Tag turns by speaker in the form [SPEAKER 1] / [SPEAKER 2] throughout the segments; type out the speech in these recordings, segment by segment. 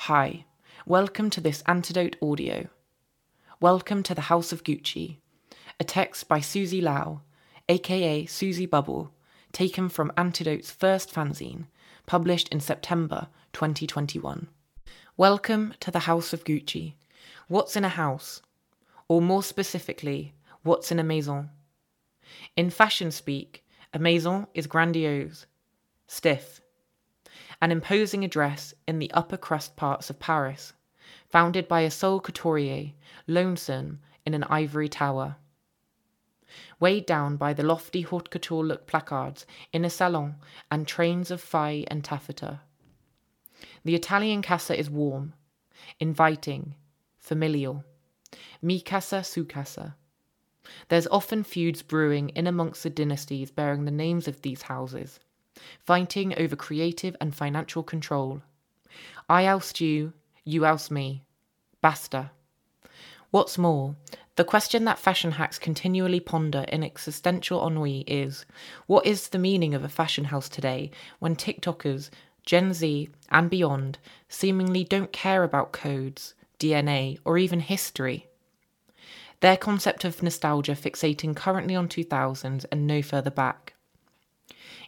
[SPEAKER 1] Hi, welcome to this antidote audio. Welcome to the House of Gucci, a text by Susie Lau, aka Susie Bubble, taken from Antidote's first fanzine, published in September 2021. Welcome to the House of Gucci. What's in a house? Or more specifically, what's in a maison? In fashion speak, a maison is grandiose, stiff, an imposing address in the upper crust parts of Paris, founded by a sole couturier, lonesome in an ivory tower. Weighed down by the lofty haute couture look placards in a salon and trains of faille and taffeta. The Italian casa is warm, inviting, familial. Mi casa, su casa. There's often feuds brewing in amongst the dynasties bearing the names of these houses, fighting over creative and financial control. I oust you, you oust me. Basta. What's more, the question that fashion hacks continually ponder in existential ennui is what is the meaning of a fashion house today when TikTokers, Gen Z, and beyond seemingly don't care about codes, DNA, or even history? Their concept of nostalgia fixating currently on 2000s and no further back.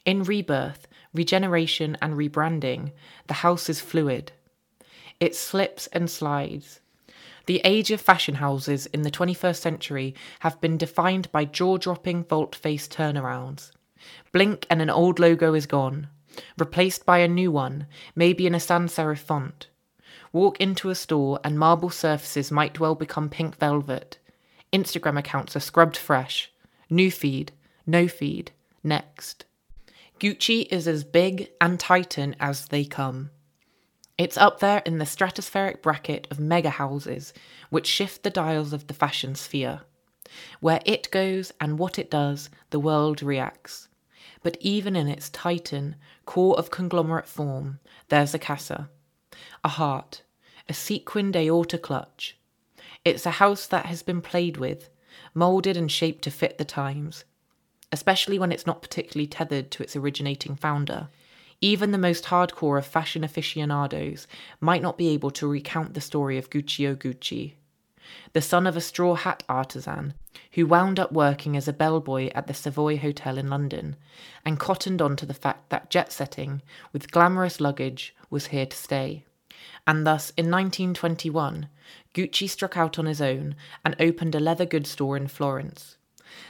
[SPEAKER 1] In rebirth, regeneration, and rebranding, the house is fluid. It slips and slides. The age of fashion houses in the 21st century have been defined by jaw dropping volte face turnarounds. Blink and an old logo is gone, replaced by a new one, maybe in a sans serif font. Walk into a store and marble surfaces might well become pink velvet. Instagram accounts are scrubbed fresh. New feed, no feed, next. Gucci is as big and titan as they come. It's up there in the stratospheric bracket of mega houses which shift the dials of the fashion sphere. Where it goes and what it does, the world reacts. But even in its titan, core of conglomerate form, there's a casa, a heart, a sequined aorta clutch. It's a house that has been played with, moulded and shaped to fit the times, especially when it's not particularly tethered to its originating founder. Even the most hardcore of fashion aficionados might not be able to recount the story of Guccio Gucci, the son of a straw hat artisan who wound up working as a bellboy at the Savoy Hotel in London and cottoned on to the fact that jet setting with glamorous luggage was here to stay. And thus, in 1921, Gucci struck out on his own and opened a leather goods store in Florence.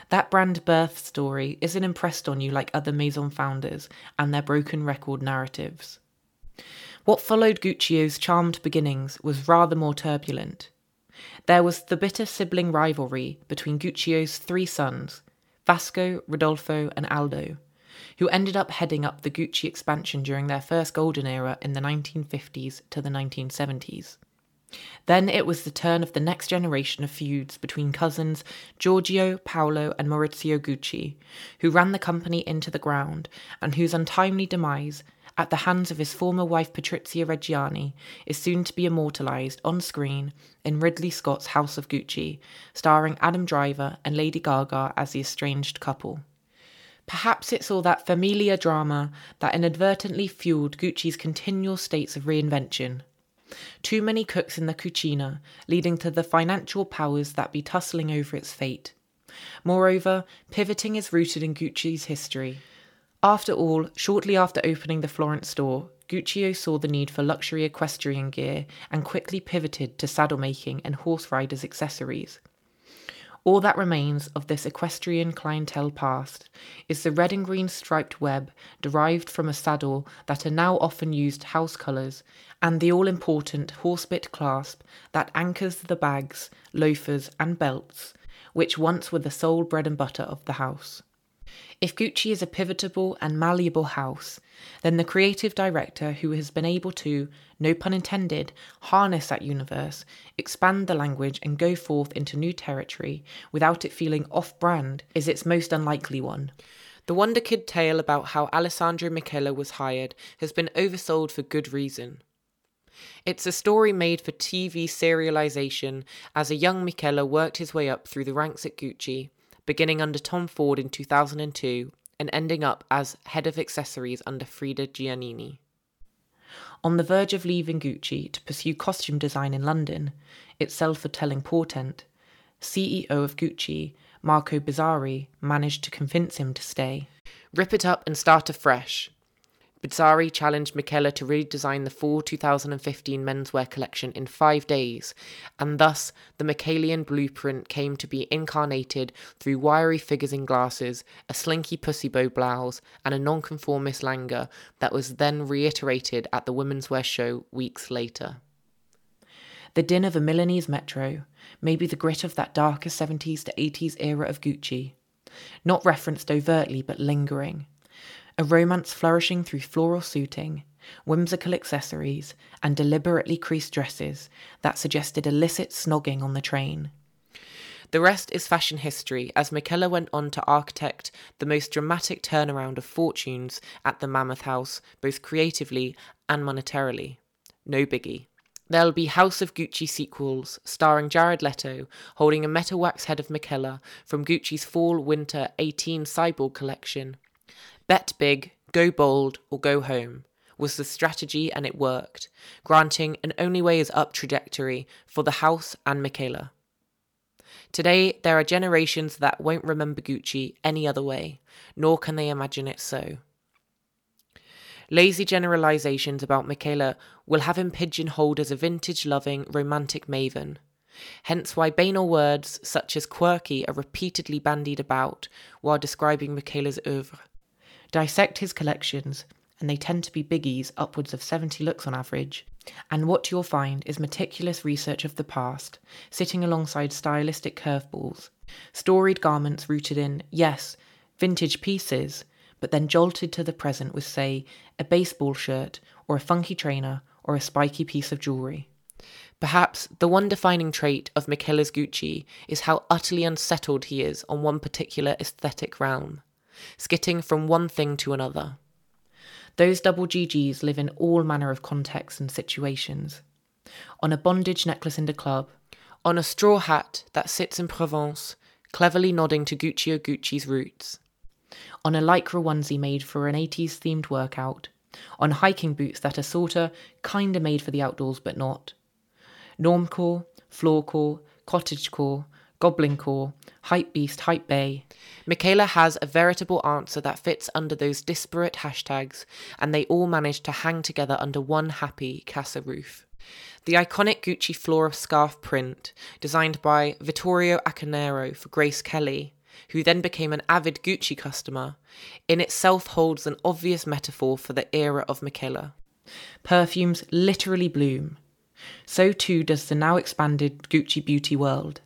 [SPEAKER 1] That brand birth story isn't impressed on you like other Maison founders and their broken record narratives. What followed Guccio's charmed beginnings was rather more turbulent. There was the bitter sibling rivalry between Guccio's three sons, Vasco, Rodolfo, and Aldo, who ended up heading up the Gucci expansion during their first golden era in the 1950s to the 1970s. Then it was the turn of the next generation of feuds between cousins Giorgio, Paolo, and Maurizio Gucci, who ran the company into the ground and whose untimely demise, at the hands of his former wife Patrizia Reggiani, is soon to be immortalised on screen in Ridley Scott's House of Gucci, starring Adam Driver and Lady Gaga as the estranged couple. Perhaps it's all that familia drama that inadvertently fueled Gucci's continual states of reinvention. Too many cooks in the cucina, leading to the financial powers that be tussling over its fate. Moreover, pivoting is rooted in Gucci's history. After all, shortly after opening the Florence store, Guccio saw the need for luxury equestrian gear and quickly pivoted to saddle making and horse riders' accessories. All that remains of this equestrian clientele past is the red and green striped web derived from a saddle that are now often used house colours, and the all important horsebit clasp that anchors the bags, loafers, and belts, which once were the sole bread and butter of the house. If Gucci is a pivotable and malleable house, then the creative director who has been able to, no pun intended, harness that universe, expand the language, and go forth into new territory without it feeling off brand is its most unlikely one. The Wonder Kid tale about how Alessandro Michele was hired has been oversold for good reason. It's a story made for TV serialization as a young Michele worked his way up through the ranks at Gucci beginning under Tom Ford in 2002 and ending up as head of accessories under Frida Giannini. On the verge of leaving Gucci to pursue costume design in London, itself a telling portent, CEO of Gucci, Marco Bizzarri, managed to convince him to stay. Rip it up and start afresh, Bizzarri challenged Michele to redesign the fall 2015 menswear collection in five days, and thus the Michelian blueprint came to be incarnated through wiry figures in glasses, a slinky pussy bow blouse, and a nonconformist langa that was then reiterated at the women's wear show weeks later. The din of a Milanese metro may be the grit of that darker 70s to 80s era of Gucci, not referenced overtly but lingering a romance flourishing through floral suiting, whimsical accessories, and deliberately creased dresses that suggested illicit snogging on the train. The rest is fashion history, as Michele went on to architect the most dramatic turnaround of fortunes at the Mammoth House, both creatively and monetarily. No biggie. There'll be House of Gucci sequels, starring Jared Leto holding a metal wax head of Michele from Gucci's Fall Winter 18 Cyborg collection, Bet big, go bold, or go home was the strategy and it worked, granting an only way is up trajectory for the house and Michele. Today, there are generations that won't remember Gucci any other way, nor can they imagine it so. Lazy generalizations about Michele will have him pigeonholed as a vintage loving, romantic maven. Hence why banal words such as quirky are repeatedly bandied about while describing Michele's oeuvre. Dissect his collections, and they tend to be biggies, upwards of 70 looks on average. And what you'll find is meticulous research of the past, sitting alongside stylistic curveballs. Storied garments rooted in, yes, vintage pieces, but then jolted to the present with, say, a baseball shirt, or a funky trainer, or a spiky piece of jewellery. Perhaps the one defining trait of Michele's Gucci is how utterly unsettled he is on one particular aesthetic realm skitting from one thing to another. Those double GGs live in all manner of contexts and situations. On a bondage necklace in the club, on a straw hat that sits in Provence, cleverly nodding to Guccio Gucci's roots, on a lycra onesie made for an 80s themed workout, on hiking boots that are sorta, kinda made for the outdoors but not. Normcore, floorcore, cottagecore, Goblin Core, Hype Beast, Hype Bay. Michele has a veritable answer that fits under those disparate hashtags, and they all manage to hang together under one happy casa roof. The iconic Gucci floral scarf print, designed by Vittorio Accornero for Grace Kelly, who then became an avid Gucci customer, in itself holds an obvious metaphor for the era of Michele. Perfumes literally bloom. So too does the now expanded Gucci beauty world.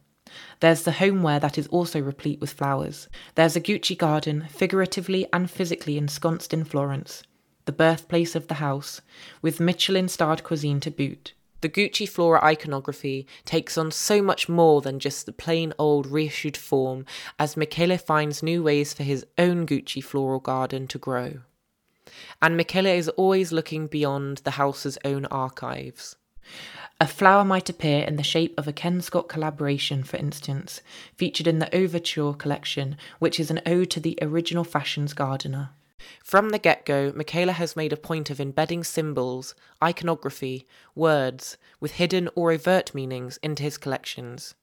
[SPEAKER 1] There's the homeware that is also replete with flowers. There's a Gucci garden, figuratively and physically ensconced in Florence, the birthplace of the house, with Michelin starred cuisine to boot. The Gucci Flora iconography takes on so much more than just the plain old reissued form as Michele finds new ways for his own Gucci floral garden to grow. And Michele is always looking beyond the house's own archives. A flower might appear in the shape of a Ken Scott collaboration, for instance, featured in the Ouverture collection, which is an ode to the original fashions gardener. From the get go, Michele has made a point of embedding symbols, iconography, words, with hidden or overt meanings into his collections.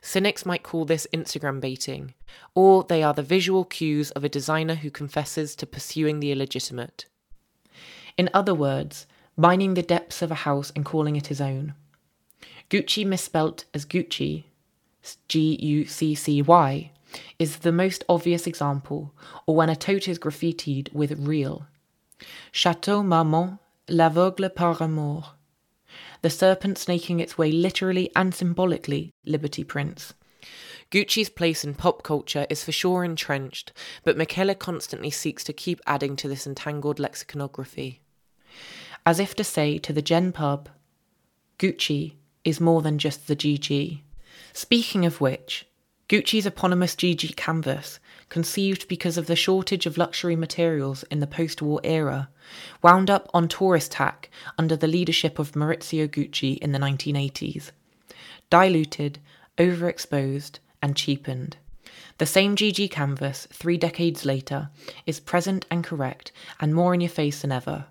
[SPEAKER 1] Cynics might call this Instagram baiting, or they are the visual cues of a designer who confesses to pursuing the illegitimate. In other words, mining the depths of a house and calling it his own. Gucci misspelt as Guccy, G U C C Y, is the most obvious example, or when a tote is graffitied with real. Chateau Marmont, l'aveugle par amour. The serpent snaking its way literally and symbolically, Liberty Prince. Gucci's place in pop culture is for sure entrenched, but Michele constantly seeks to keep adding to this entangled lexiconography as if to say to the Gen pub, Gucci is more than just the GG. Speaking of which, Gucci's eponymous GG canvas, conceived because of the shortage of luxury materials in the post war era, wound up on tourist tack under the leadership of Maurizio Gucci in the 1980s. Diluted, overexposed, and cheapened. The same GG canvas, three decades later, is present and correct and more in your face than ever.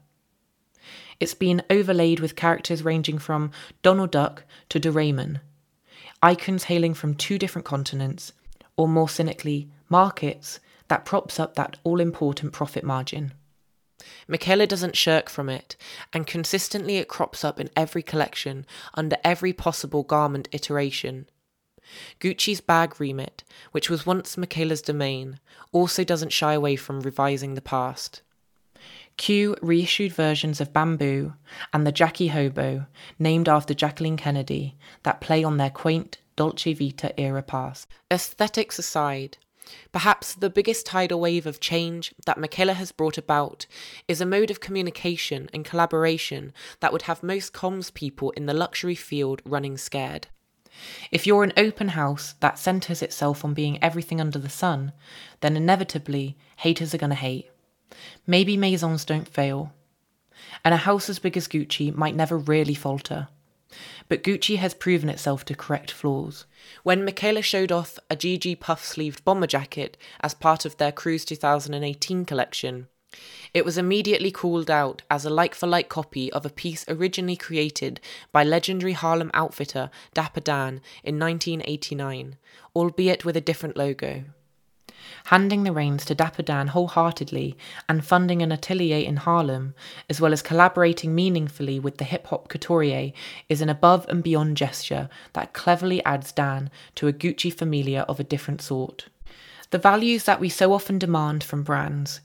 [SPEAKER 1] It's been overlaid with characters ranging from Donald Duck to Doraemon, icons hailing from two different continents, or more cynically, markets that props up that all important profit margin. Michele doesn't shirk from it, and consistently it crops up in every collection under every possible garment iteration. Gucci's bag remit, which was once Michele's domain, also doesn't shy away from revising the past. Q reissued versions of Bamboo and the Jackie Hobo, named after Jacqueline Kennedy, that play on their quaint Dolce Vita era past. Aesthetics aside, Perhaps the biggest tidal wave of change that Michele has brought about is a mode of communication and collaboration that would have most comms people in the luxury field running scared. If you're an open house that centres itself on being everything under the sun, then inevitably haters are going to hate. Maybe maisons don't fail. And a house as big as Gucci might never really falter. But Gucci has proven itself to correct flaws. When Michele showed off a GG puff sleeved bomber jacket as part of their Cruise 2018 collection, it was immediately called out as a like for like copy of a piece originally created by legendary Harlem outfitter Dapper Dan in 1989, albeit with a different logo handing the reins to Dapper Dan wholeheartedly and funding an atelier in Harlem, as well as collaborating meaningfully with the hip hop couturier, is an above and beyond gesture that cleverly adds Dan to a Gucci familia of a different sort. The values that we so often demand from brands,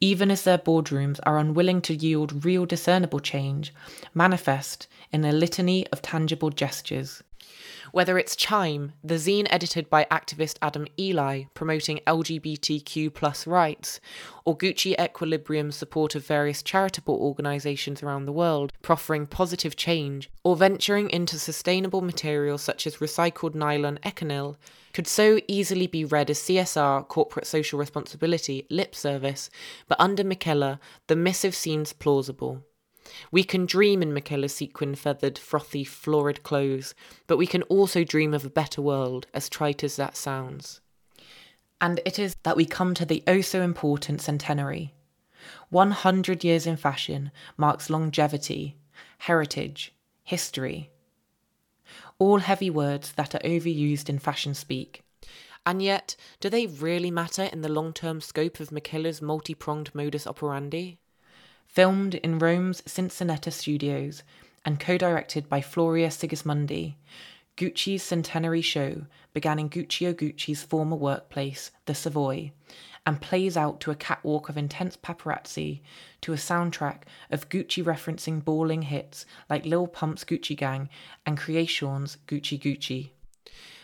[SPEAKER 1] even as their boardrooms are unwilling to yield real discernible change, manifest in a litany of tangible gestures. Whether it's Chime, the zine edited by activist Adam Eli promoting LGBTQ plus rights, or Gucci Equilibrium's support of various charitable organisations around the world, proffering positive change, or venturing into sustainable materials such as recycled nylon Econyl, could so easily be read as CSR, corporate social responsibility, lip service, but under Michele, the missive seems plausible. We can dream in Michele's sequin feathered, frothy, florid clothes, but we can also dream of a better world, as trite as that sounds. And it is that we come to the oh so important centenary. 100 years in fashion marks longevity, heritage, history. All heavy words that are overused in fashion speak. And yet, do they really matter in the long term scope of Michele's multi pronged modus operandi? Filmed in Rome's Cinecittà studios and co directed by Floria Sigismondi. Gucci's centenary show began in Guccio Gucci's former workplace, the Savoy, and plays out to a catwalk of intense paparazzi, to a soundtrack of Gucci referencing balling hits like Lil Pump's Gucci Gang and Kreayshawn's Gucci Gucci.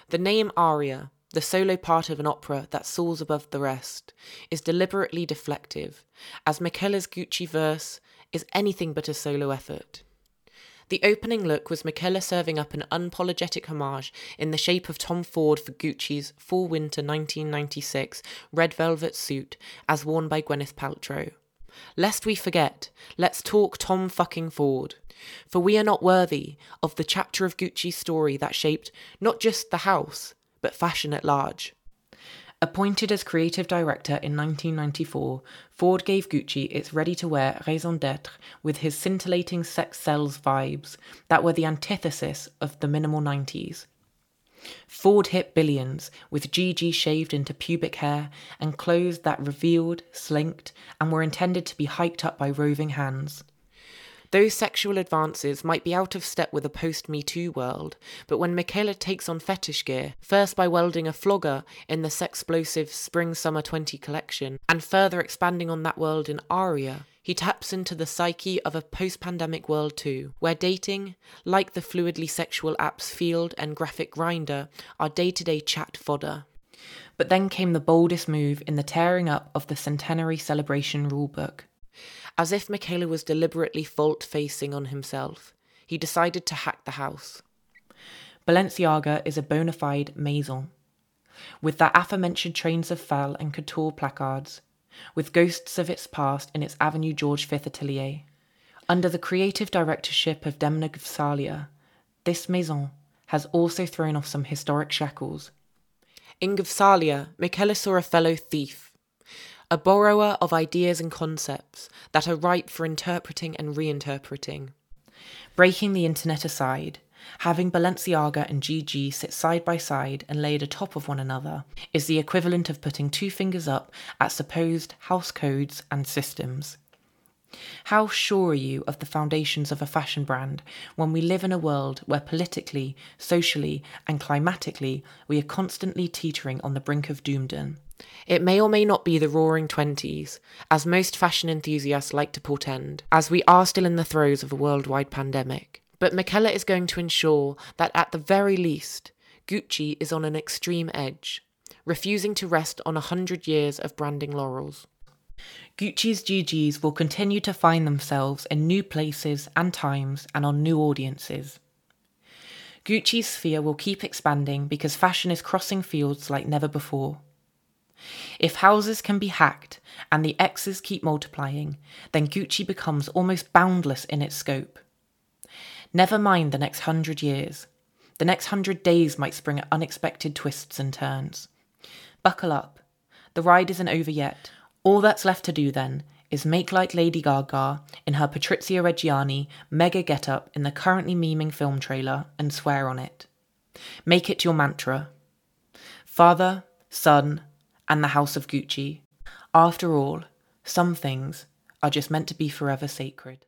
[SPEAKER 1] The name aria the solo part of an opera that soars above the rest, is deliberately deflective, as Michele's Gucci verse is anything but a solo effort. The opening look was Michele serving up an unapologetic homage in the shape of Tom Ford for Gucci's Fall Winter 1996 red velvet suit as worn by Gwyneth Paltrow. Lest we forget, let's talk Tom fucking Ford. For we are not worthy of the chapter of Gucci's story that shaped not just the house, but fashion at large. Appointed as creative director in 1994, Ford gave Gucci its ready to wear raison d'etre with his scintillating sex sells vibes that were the antithesis of the minimal 90s. Ford hit billions with GG shaved into pubic hair and clothes that revealed, slinked, and were intended to be hiked up by roving hands. Those sexual advances might be out of step with a post Me Too world, but when Michele takes on fetish gear, first by welding a flogger in the Sexplosive Spring Summer 20 collection, and further expanding on that world in Aria, he taps into the psyche of a post pandemic world too, where dating, like the fluidly sexual apps Feeld and Graphic Grindr, are day to day chat fodder. But then came the boldest move in the tearing up of the centenary celebration rulebook. As if Michele was deliberately fault facing on himself, he decided to hack the house. Balenciaga is a bona fide maison, with the aforementioned trains of faille and couture placards, with ghosts of its past in its Avenue George V atelier. Under the creative directorship of Demna Gvasalia, this maison has also thrown off some historic shackles. In Gvasalia, Michele saw a fellow thief a borrower of ideas and concepts that are ripe for interpreting and reinterpreting. Breaking the internet aside, having Balenciaga and GG sit side by side and laid atop of one another is the equivalent of putting two fingers up at supposed house codes and systems. How sure are you of the foundations of a fashion brand when we live in a world where politically, socially, and climatically we are constantly teetering on the brink of doomdom? It may or may not be the roaring twenties, as most fashion enthusiasts like to portend, as we are still in the throes of a worldwide pandemic. But Michele is going to ensure that at the very least, Gucci is on an extreme edge, refusing to rest on a hundred years of branding laurels. Gucci's GGs will continue to find themselves in new places and times and on new audiences. Gucci's sphere will keep expanding because fashion is crossing fields like never before. If houses can be hacked and the X's keep multiplying, then Gucci becomes almost boundless in its scope. Never mind the next hundred years. The next hundred days might spring unexpected twists and turns. Buckle up. The ride isn't over yet. All that's left to do then is make like Lady Gaga in her Patrizia Reggiani mega getup in the currently memeing film trailer and swear on it. Make it your mantra. Father, Son, and the House of Gucci. After all, some things are just meant to be forever sacred.